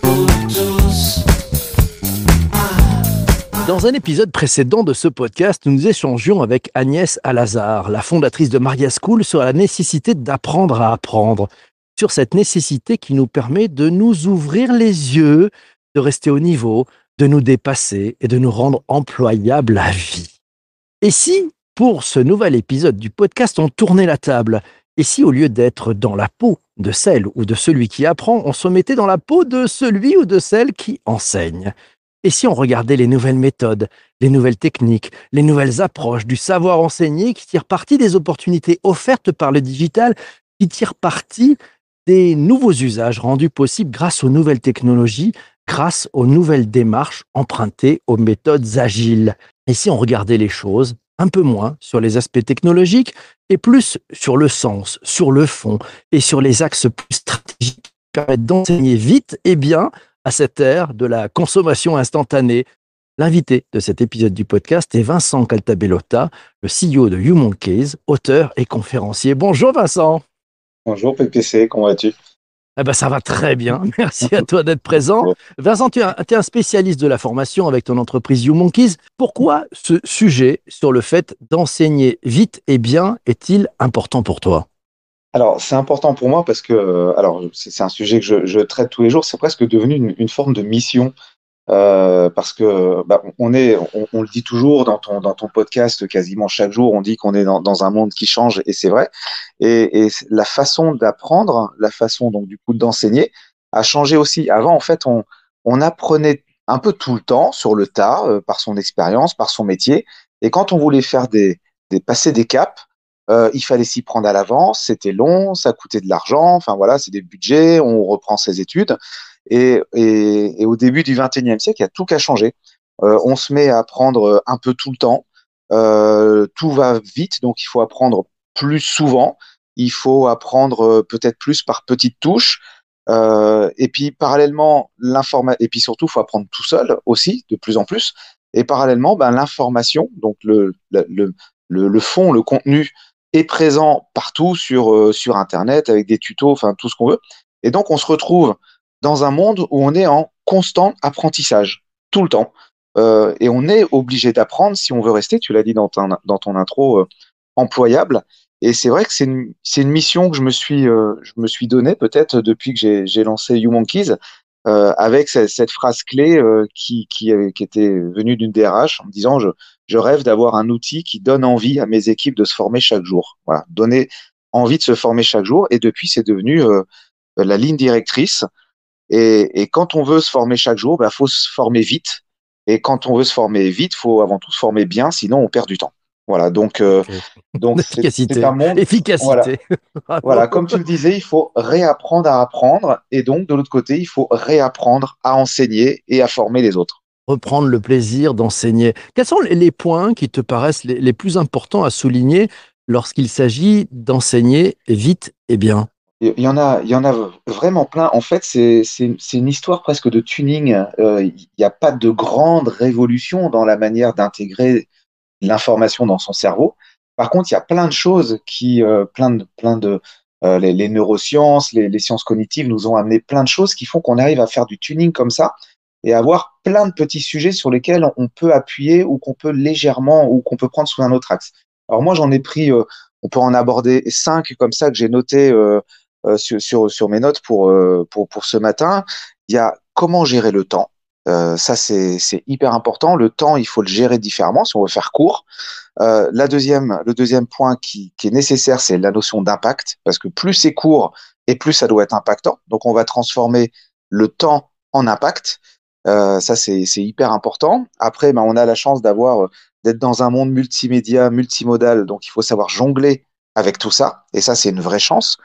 Pour tous. Dans un épisode précédent de ce podcast, nous échangions avec Agnès Alazar, la fondatrice de Maria School, sur la nécessité d'apprendre à apprendre, sur cette nécessité qui nous permet de nous ouvrir les yeux, de rester au niveau, de nous dépasser et de nous rendre employables à vie. Et si, pour ce nouvel épisode du podcast, on tournait la table Et si, au lieu d'être dans la peau de celle ou de celui qui apprend, on se mettait dans la peau de celui ou de celle qui enseigne? Et si on regardait les nouvelles méthodes, les nouvelles techniques, les nouvelles approches du savoir enseigné qui tirent parti des opportunités offertes par le digital, qui tirent parti des nouveaux usages rendus possibles grâce aux nouvelles technologies, grâce aux nouvelles démarches empruntées aux méthodes agiles? Et si on regardait les choses un peu moins sur les aspects technologiques et plus sur le sens, sur le fond et sur les axes plus stratégiques qui permettent d'enseigner vite et bien à cette ère de la consommation instantanée. L'invité de cet épisode du podcast est Vincent Caltabellota, le CEO de YouMonkeys, auteur et conférencier. Bonjour Vincent. Bonjour PPC, comment vas-tu? Eh ben, ça va très bien. Merci à toi d'être présent. Vincent, tu es, un, tu es un spécialiste de la formation avec ton entreprise YouMonkeys. Pourquoi ce sujet sur le fait d'enseigner vite et bien est-il important pour toi? Alors, c'est important pour moi parce que, euh, alors, c'est c'est un sujet que je, je traite tous les jours, c'est presque devenu une, une forme de mission. Euh, parce que bah, on est, on, on le dit toujours dans ton dans ton podcast, quasiment chaque jour, on dit qu'on est dans, dans un monde qui change et c'est vrai. Et, et la façon d'apprendre, la façon donc du coup d'enseigner a changé aussi. Avant, en fait, on on apprenait un peu tout le temps sur le tas, euh, par son expérience, par son métier. Et quand on voulait faire des, des passer des caps, euh, il fallait s'y prendre à l'avance. C'était long, ça coûtait de l'argent. Enfin voilà, c'est des budgets. On reprend ses études. Et, et, au début du XXIe siècle, il y a tout qu'à changer. Euh, on se met à apprendre un peu tout le temps. Euh, tout va vite, donc il faut apprendre plus souvent. Il faut apprendre euh, peut-être plus par petites touches. Euh, et puis parallèlement, l'informa et puis surtout, il faut apprendre tout seul aussi, de plus en plus. Et parallèlement, ben, l'information, donc le, le, le fond, le contenu est présent partout sur, euh, sur Internet avec des tutos, enfin tout ce qu'on veut. Et donc on se retrouve dans un monde où on est en constant apprentissage, tout le temps. Euh, et on est obligé d'apprendre si on veut rester, tu l'as dit dans, ton dans ton intro, euh, employable. Et c'est vrai que c'est une, une mission que je me suis, je suis donnée peut-être depuis que j'ai, lancé YouMonkeys, euh, avec cette, phrase clé qui, qui, qui était venue d'une DRH en me disant je, je rêve d'avoir un outil qui donne envie à mes équipes de se former chaque jour. Voilà, donner envie de se former chaque jour. Et depuis, c'est devenu euh, la ligne directrice. Et, et quand on veut se former chaque jour, il faut se former vite. Et quand on veut se former vite, faut avant tout se former bien, sinon on perd du temps. Voilà, donc euh, donc Efficacité. c'est un monde. Efficacité. Bravo. Voilà, comme tu le disais, il faut réapprendre à apprendre, et donc de l'autre côté, il faut réapprendre à enseigner et à former les autres. Reprendre le plaisir d'enseigner. Quels sont les- points qui te paraissent les, plus importants à souligner lorsqu'il s'agit d'enseigner vite et bien? Il y en a, il y en a vraiment plein. En fait, c'est une histoire presque de tuning. Euh, Il n'y a pas de grande révolution dans la manière d'intégrer l'information dans son cerveau. Par contre, il y a plein de choses qui, euh, plein de, plein de, euh, les, neurosciences, les sciences cognitives nous ont amené plein de choses qui font qu'on arrive à faire du tuning comme ça et avoir plein de petits sujets sur lesquels on peut appuyer ou qu'on peut légèrement ou qu'on peut prendre sous un autre axe. Alors moi, j'en ai pris, euh, on peut en aborder cinq comme ça que j'ai noté euh, euh, sur, sur, sur mes notes pour, euh, pour, pour ce matin. Il y a comment gérer le temps. Euh, ça, c'est hyper important. Le temps, il faut le gérer différemment si on veut faire court. Euh, la deuxième, le deuxième point qui, qui est nécessaire, c'est la notion d'impact, parce que plus c'est court et plus ça doit être impactant. Donc, on va transformer le temps en impact. Euh, ça, c'est hyper important. Après, ben, on a la chance d'avoir d'être dans un monde multimédia, multimodal, donc il faut savoir jongler avec tout ça. Et ça, c'est une vraie chance.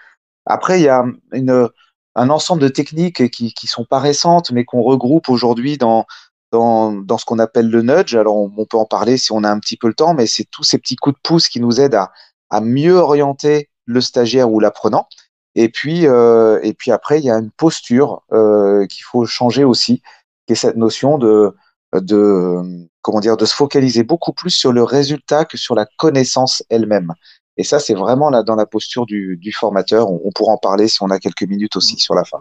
Après, il y a une, un ensemble de techniques qui qui sont pas récentes, mais qu'on regroupe aujourd'hui dans dans, dans ce qu'on appelle le nudge. Alors, on, on peut en parler si on a un petit peu le temps, mais c'est tous ces petits coups de pouce qui nous aident à, à mieux orienter le stagiaire ou l'apprenant. Et puis, euh, et puis après, il y a une posture euh, qu'il faut changer aussi, qui est cette notion de, de, comment dire, de se focaliser beaucoup plus sur le résultat que sur la connaissance elle-même. Et ça, c'est vraiment là dans la posture du, du formateur. On, on, pourra en parler si on a quelques minutes aussi sur la fin.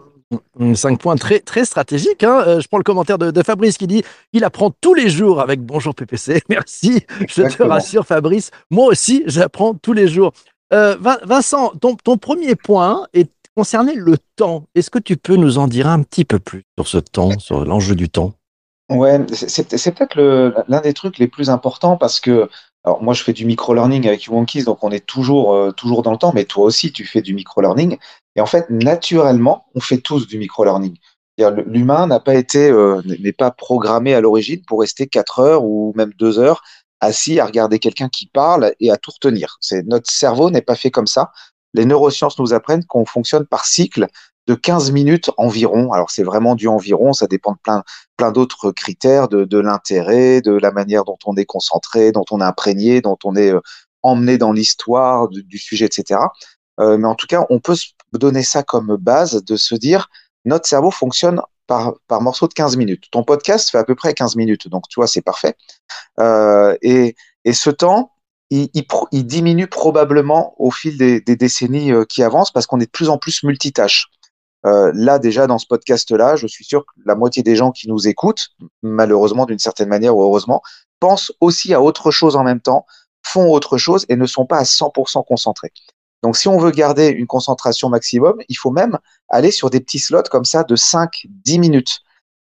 Cinq points très, très stratégiques. Hein. Euh, je prends le commentaire de, de, Fabrice qui dit il apprend tous les jours avec Bonjour PPC. Merci. Exactement. Je te rassure, Fabrice. Moi aussi, j'apprends tous les jours. Euh, Vincent, ton, ton premier point est concerné le temps. Est-ce que tu peux nous en dire un petit peu plus sur ce temps, sur l'enjeu du temps? Ouais, c'est peut-être l'un des trucs les plus importants parce que alors moi je fais du micro-learning avec YouWonkies, donc on est toujours euh, toujours dans le temps, mais toi aussi tu fais du micro-learning et en fait naturellement on fait tous du micro-learning. L'humain n'a pas été euh, n'est pas programmé à l'origine pour rester quatre heures ou même deux heures assis à regarder quelqu'un qui parle et à tout retenir. C'est notre cerveau n'est pas fait comme ça. Les neurosciences nous apprennent qu'on fonctionne par cycle de 15 minutes environ. Alors c'est vraiment du environ, ça dépend de plein, plein d'autres critères, de, de l'intérêt, de la manière dont on est concentré, dont on est imprégné, dont on est euh, emmené dans l'histoire du, du, sujet, etc. Euh, mais en tout cas, on peut se donner ça comme base de se dire notre cerveau fonctionne par, par morceau de 15 minutes. Ton podcast fait à peu près 15 minutes, donc tu vois, c'est parfait. Euh, et, et ce temps, il, diminue probablement au fil des, décennies euh, qui avancent parce qu'on est de plus en plus multitâche. Euh, là, déjà, dans ce podcast-là, je suis sûr que la moitié des gens qui nous écoutent, malheureusement, d'une certaine manière ou heureusement, pensent aussi à autre chose en même temps, font autre chose et ne sont pas à 100% concentrés. Donc, si on veut garder une concentration maximum, il faut même aller sur des petits slots comme ça de 5-10 minutes.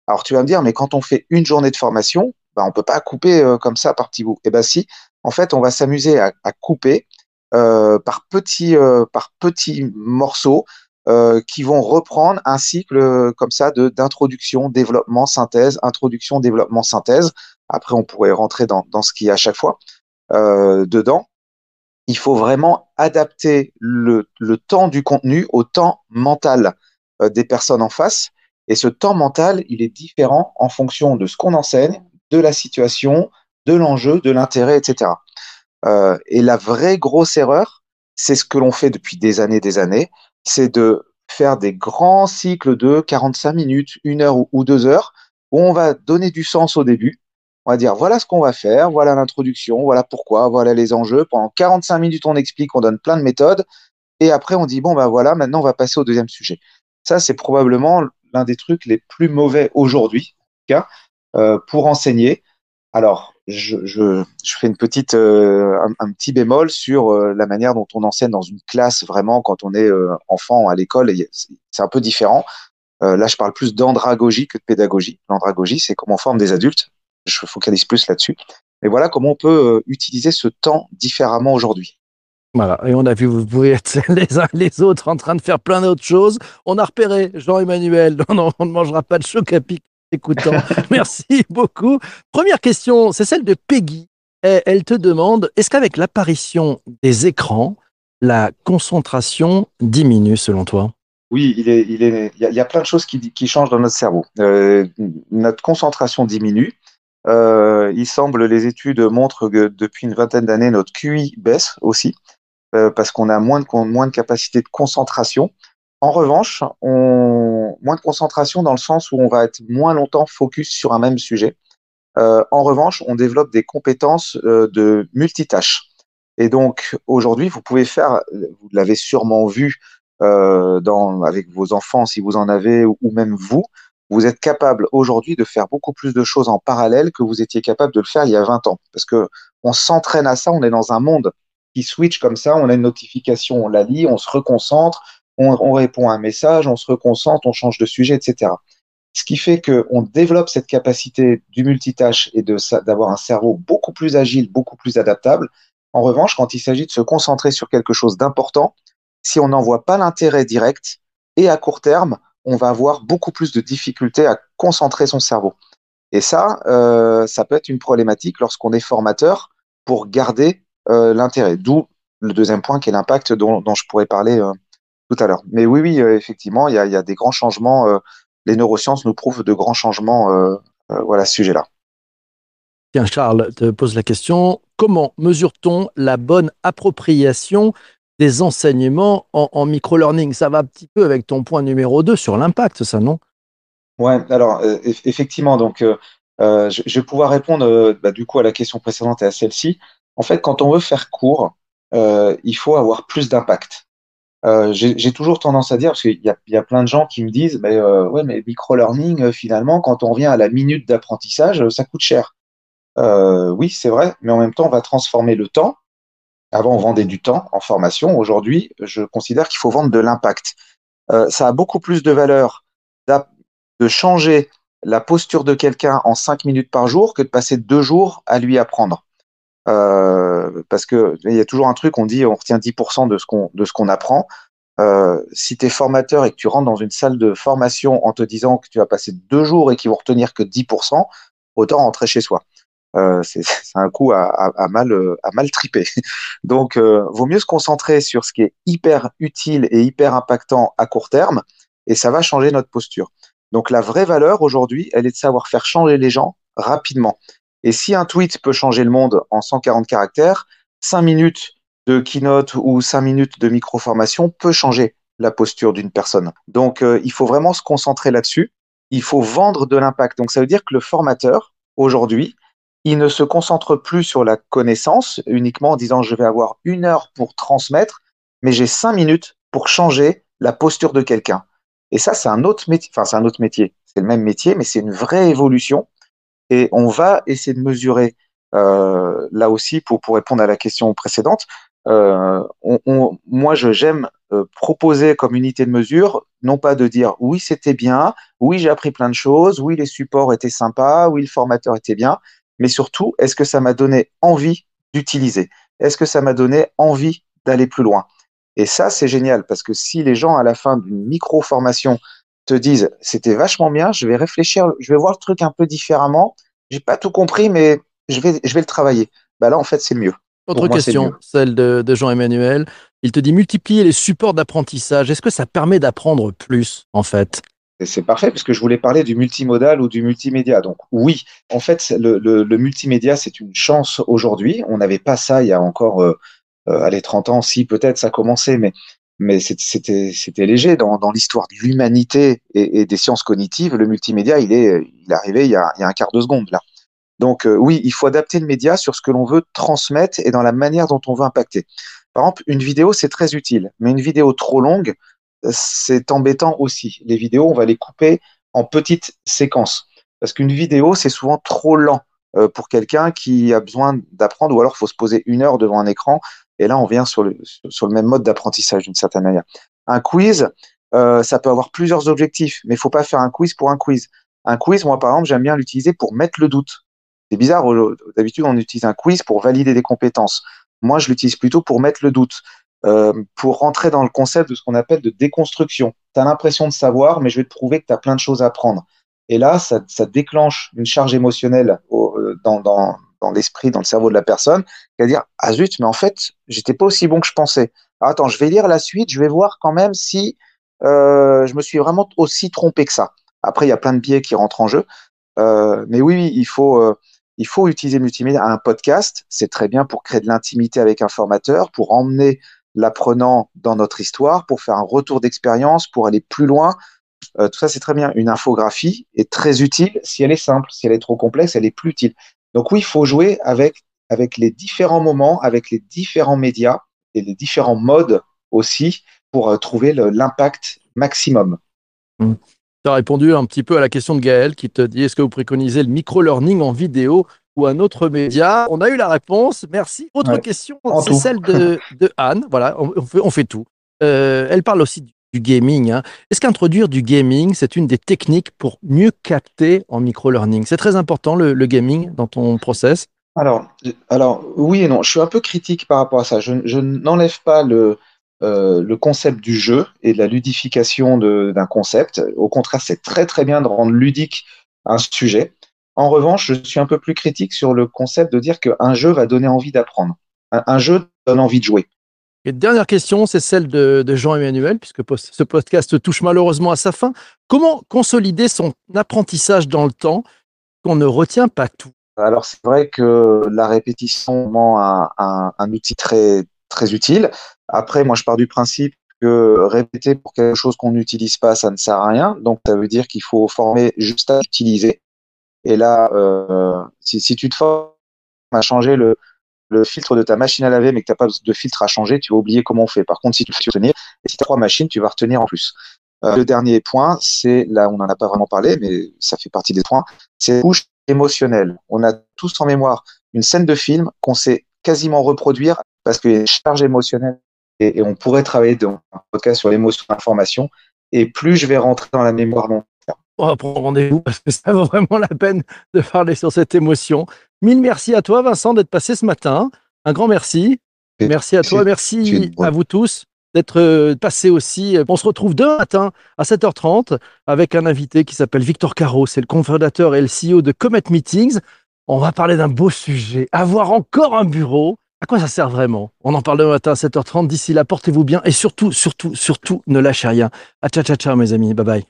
Alors, tu vas me dire, mais quand on fait une journée de formation, ben, on peut pas couper euh, comme ça par petits bouts. Eh ben si, en fait, on va s'amuser à, couper euh, par petits, euh, par petits morceaux euh, qui vont reprendre un cycle comme ça de d'introduction, développement, synthèse, introduction, développement, synthèse. Après, on pourrait rentrer dans, dans ce qui est à chaque fois dedans. Il faut vraiment adapter le, le, temps du contenu au temps mental des personnes en face. Et ce temps mental, il est différent en fonction de ce qu'on enseigne, de la situation, de l'enjeu, de l'intérêt, etc. Euh, et la vraie grosse erreur, c'est ce que l'on fait depuis des années, des années, c'est de faire des grands cycles de 45 minutes, une heure ou deux heures, où on va donner du sens au début. On va dire voilà ce qu'on va faire, voilà l'introduction, voilà pourquoi, voilà les enjeux. Pendant 45 minutes, on explique, on donne plein de méthodes. Et après, on dit bon, ben voilà, maintenant, on va passer au deuxième sujet. Ça, c'est probablement l'un des trucs les plus mauvais aujourd'hui, cas, euh, pour enseigner. Alors, je, je, je, fais une petite, euh, un, petit bémol sur euh, la manière dont on enseigne dans une classe vraiment quand on est euh, enfant à l'école. C'est un peu différent. Euh, là, je parle plus d'andragogie que de pédagogie. L'andragogie, c'est comment on forme des adultes. Je focalise plus là-dessus. Mais voilà comment on peut euh, utiliser ce temps différemment aujourd'hui. Voilà, et on a vu, vous pouvez être les uns les autres en train de faire plein d'autres choses. On a repéré Jean-Emmanuel, on ne mangera pas de choc à pic écoutant. Merci beaucoup. Première question, c'est celle de Peggy. Elle te demande, est-ce qu'avec l'apparition des écrans, la concentration diminue selon toi? Oui, il, est, il, est, il, y a, il y a plein de choses qui, qui changent dans notre cerveau. Euh, notre concentration diminue. Euh, il semble, les études montrent que depuis une vingtaine d'années, notre QI baisse aussi, euh, parce qu'on a moins de, moins de capacité de concentration. En revanche, on moins de concentration dans le sens où on va être moins longtemps focus sur un même sujet. Euh, en revanche, on développe des compétences euh, de multitâche. Et donc aujourd'hui, vous pouvez faire, vous l'avez sûrement vu euh, avec vos enfants si vous en avez, ou, ou même vous, vous êtes capable aujourd'hui de faire beaucoup plus de choses en parallèle que vous étiez capable de le faire il y a 20 ans. Parce que on s'entraîne à ça, on est dans un monde qui switch comme ça, on a une notification, on la lit, on se reconcentre, on, on, répond à un message, on se reconcentre, on change de sujet, etc. Ce qui fait qu'on développe cette capacité du multitâche et d'avoir un cerveau beaucoup plus agile, beaucoup plus adaptable. En revanche, quand il s'agit de se concentrer sur quelque chose d'important, si on n'en voit pas l'intérêt direct et à court terme, on va avoir beaucoup plus de difficultés à concentrer son cerveau. Et ça, euh, ça peut être une problématique lorsqu'on est formateur pour garder euh, l'intérêt. D'où le deuxième point qui est l'impact dont, dont, je pourrais parler euh, tout à l'heure. Mais oui, oui, euh, effectivement, il y a, y a, des grands changements. Euh, les neurosciences nous prouvent de grands changements euh, voilà, à ce sujet-là. Tiens, Charles te pose la question comment mesure-t-on la bonne appropriation des enseignements en, en micro-learning? Ça va un petit peu avec ton point numéro 2 sur l'impact, ça, non? Ouais, alors effectivement, donc je, je, vais pouvoir répondre bah, du coup à la question précédente et à celle-ci. En fait, quand on veut faire court, il faut avoir plus d'impact. Euh, J'ai toujours tendance à dire, parce qu'il y a, y a plein de gens qui me disent, mais euh, ouais, mais micro-learning, euh, finalement, quand on vient à la minute d'apprentissage, ça coûte cher. oui, c'est vrai, mais en même temps, on va transformer le temps. Avant, on vendait du temps en formation. Aujourd'hui, je considère qu'il faut vendre de l'impact. ça a beaucoup plus de valeur de changer la posture de quelqu'un en cinq minutes par jour que de passer deux jours à lui apprendre. Euh, parce que il y a toujours un truc, on dit on retient 10% de ce qu'on de ce qu'on apprend. Euh, si tu es formateur et que tu rentres dans une salle de formation en te disant que tu vas passer deux jours et qu'ils vont retenir que 10%, autant rentrer chez soi. Euh, c'est un coup à, à, à, mal à mal triper. Donc, euh, vaut mieux se concentrer sur ce qui est hyper utile et hyper impactant à court terme, et ça va changer notre posture. Donc, la vraie valeur aujourd'hui, elle est de savoir faire changer les gens rapidement. Et si un tweet peut changer le monde en 140 caractères, 5 minutes de keynote ou 5 minutes de micro-formation peut changer la posture d'une personne. Donc, euh, il faut vraiment se concentrer là-dessus. Il faut vendre de l'impact. Donc, ça veut dire que le formateur, aujourd'hui, il ne se concentre plus sur la connaissance uniquement en disant je vais avoir une heure pour transmettre, mais j'ai cinq minutes pour changer la posture de quelqu'un. Et ça, c'est un autre métier. Enfin, c'est un autre métier. C'est le même métier, mais c'est une vraie évolution et on va essayer de mesurer euh, là aussi pour, pour répondre à la question précédente. Euh, on, on, moi, j'aime euh, proposer comme unité de mesure, non pas de dire oui c'était bien, oui j'ai appris plein de choses, oui les supports étaient sympas, oui le formateur était bien, mais surtout est-ce que ça m'a donné envie d'utiliser? Est-ce que ça m'a donné envie d'aller plus loin? Et ça c'est génial parce que si les gens à la fin d'une micro formation te disent c'était vachement bien, je vais réfléchir, je vais voir le truc un peu différemment. J'ai pas tout compris, mais je vais, je vais le travailler. Bah là, en fait, c'est mieux. Autre moi, question, celle de, de Jean-Emmanuel. Il te dit multiplier les supports d'apprentissage. Est-ce que ça permet d'apprendre plus, en fait? C'est parfait parce que je voulais parler du multimodal ou du multimédia. Donc oui, en fait, le, le, le multimédia, c'est une chance aujourd'hui. On n'avait pas ça il y a encore, euh, euh, allez, 30 ans, si peut-être ça commençait, mais mais c'était léger dans, l'histoire de l'humanité et, des sciences cognitives. Le multimédia, il est arrivé il y a, il y a un quart de seconde là. Donc euh, oui, il faut adapter le média sur ce que l'on veut transmettre et dans la manière dont on veut impacter. Par exemple, une vidéo c'est très utile, mais une vidéo trop longue c'est embêtant aussi. Les vidéos, on va les couper en petites séquences parce qu'une vidéo c'est souvent trop lent euh, pour quelqu'un qui a besoin d'apprendre ou alors il faut se poser une heure devant un écran et là, on vient sur le, sur le même mode d'apprentissage d'une certaine manière. Un quiz, euh, ça peut avoir plusieurs objectifs, mais il faut pas faire un quiz pour un quiz. Un quiz, moi, par exemple, j'aime bien l'utiliser pour mettre le doute. C'est bizarre, d'habitude, on utilise un quiz pour valider des compétences. Moi, je l'utilise plutôt pour mettre le doute, euh, pour rentrer dans le concept de ce qu'on appelle de déconstruction. Tu as l'impression de savoir, mais je vais te prouver que tu as plein de choses à apprendre. Et là, ça, ça déclenche une charge émotionnelle au, euh, dans, dans, dans l'esprit, dans le cerveau de la personne, qui va dire ah zut, mais en fait, j'étais pas aussi bon que je pensais. Ah, attends, je vais lire la suite, je vais voir quand même si euh, je me suis vraiment aussi trompé que ça. Après, il y a plein de biais qui rentrent en jeu, euh, mais oui, il faut euh, il faut utiliser multimédia. Un podcast, c'est très bien pour créer de l'intimité avec un formateur, pour emmener l'apprenant dans notre histoire, pour faire un retour d'expérience, pour aller plus loin. Tout ça, c'est très bien. Une infographie est très utile si elle est simple. Si elle est trop complexe, elle est plus utile. Donc oui, il faut jouer avec, avec les différents moments, avec les différents médias et les différents modes aussi pour euh, trouver l'impact maximum. Mmh. Tu as répondu un petit peu à la question de Gaël qui te dit est-ce que vous préconisez le micro-learning en vidéo ou un autre média? On a eu la réponse, merci. Autre ouais, question, c'est celle de, de, Anne. Voilà, on, fait, on fait tout. Euh, elle parle aussi du gaming. Hein. Est-ce qu'introduire du gaming, c'est une des techniques pour mieux capter en micro-learning? C'est très important le, gaming dans ton process? Alors, alors, oui et non. Je suis un peu critique par rapport à ça. Je, n'enlève pas le, euh, le concept du jeu et de la ludification d'un concept. Au contraire, c'est très très bien de rendre ludique un sujet. En revanche, je suis un peu plus critique sur le concept de dire qu'un jeu va donner envie d'apprendre. Un jeu donne envie de jouer. Et dernière question, c'est celle de, Jean-Emmanuel, puisque ce podcast touche malheureusement à sa fin. Comment consolider son apprentissage dans le temps qu'on ne retient pas tout? Alors c'est vrai que la répétition est un, un, un, outil très, très utile. Après, moi je pars du principe que répéter pour quelque chose qu'on n'utilise pas, ça ne sert à rien. Donc ça veut dire qu'il faut former juste à utiliser. Et là, euh, si, si tu te formes à changer le, le filtre de ta machine à laver, mais que tu n'as pas de filtre à changer, tu vas oublier comment on fait. Par contre, si tu veux retenir, et si tu as trois machines, tu vas retenir en plus. Euh, le dernier point, c'est là, on n'en a pas vraiment parlé, mais ça fait partie des points, c'est couche émotionnelle. On a tous en mémoire une scène de film qu'on sait quasiment reproduire parce qu'il y a une charge émotionnelle et, on pourrait travailler dans un podcast sur l'émotion d'information. Et plus je vais rentrer dans la mémoire long terme. On va prendre rendez-vous parce que ça vaut vraiment la peine de parler sur cette émotion. Mille merci à toi, Vincent, d'être passé ce matin. Un grand merci. Merci à toi, merci à vous tous d'être euh, passés aussi. On se retrouve demain matin à 7h30 avec un invité qui s'appelle Victor Caro. C'est le cofondateur et le CEO de Comet Meetings. On va parler d'un beau sujet. Avoir encore un bureau. À quoi ça sert vraiment? On en parle demain matin à 7h30. D'ici là, portez-vous bien et surtout, surtout, surtout, ne lâchez rien. À ciao, ciao, ciao, mes amis. Bye bye.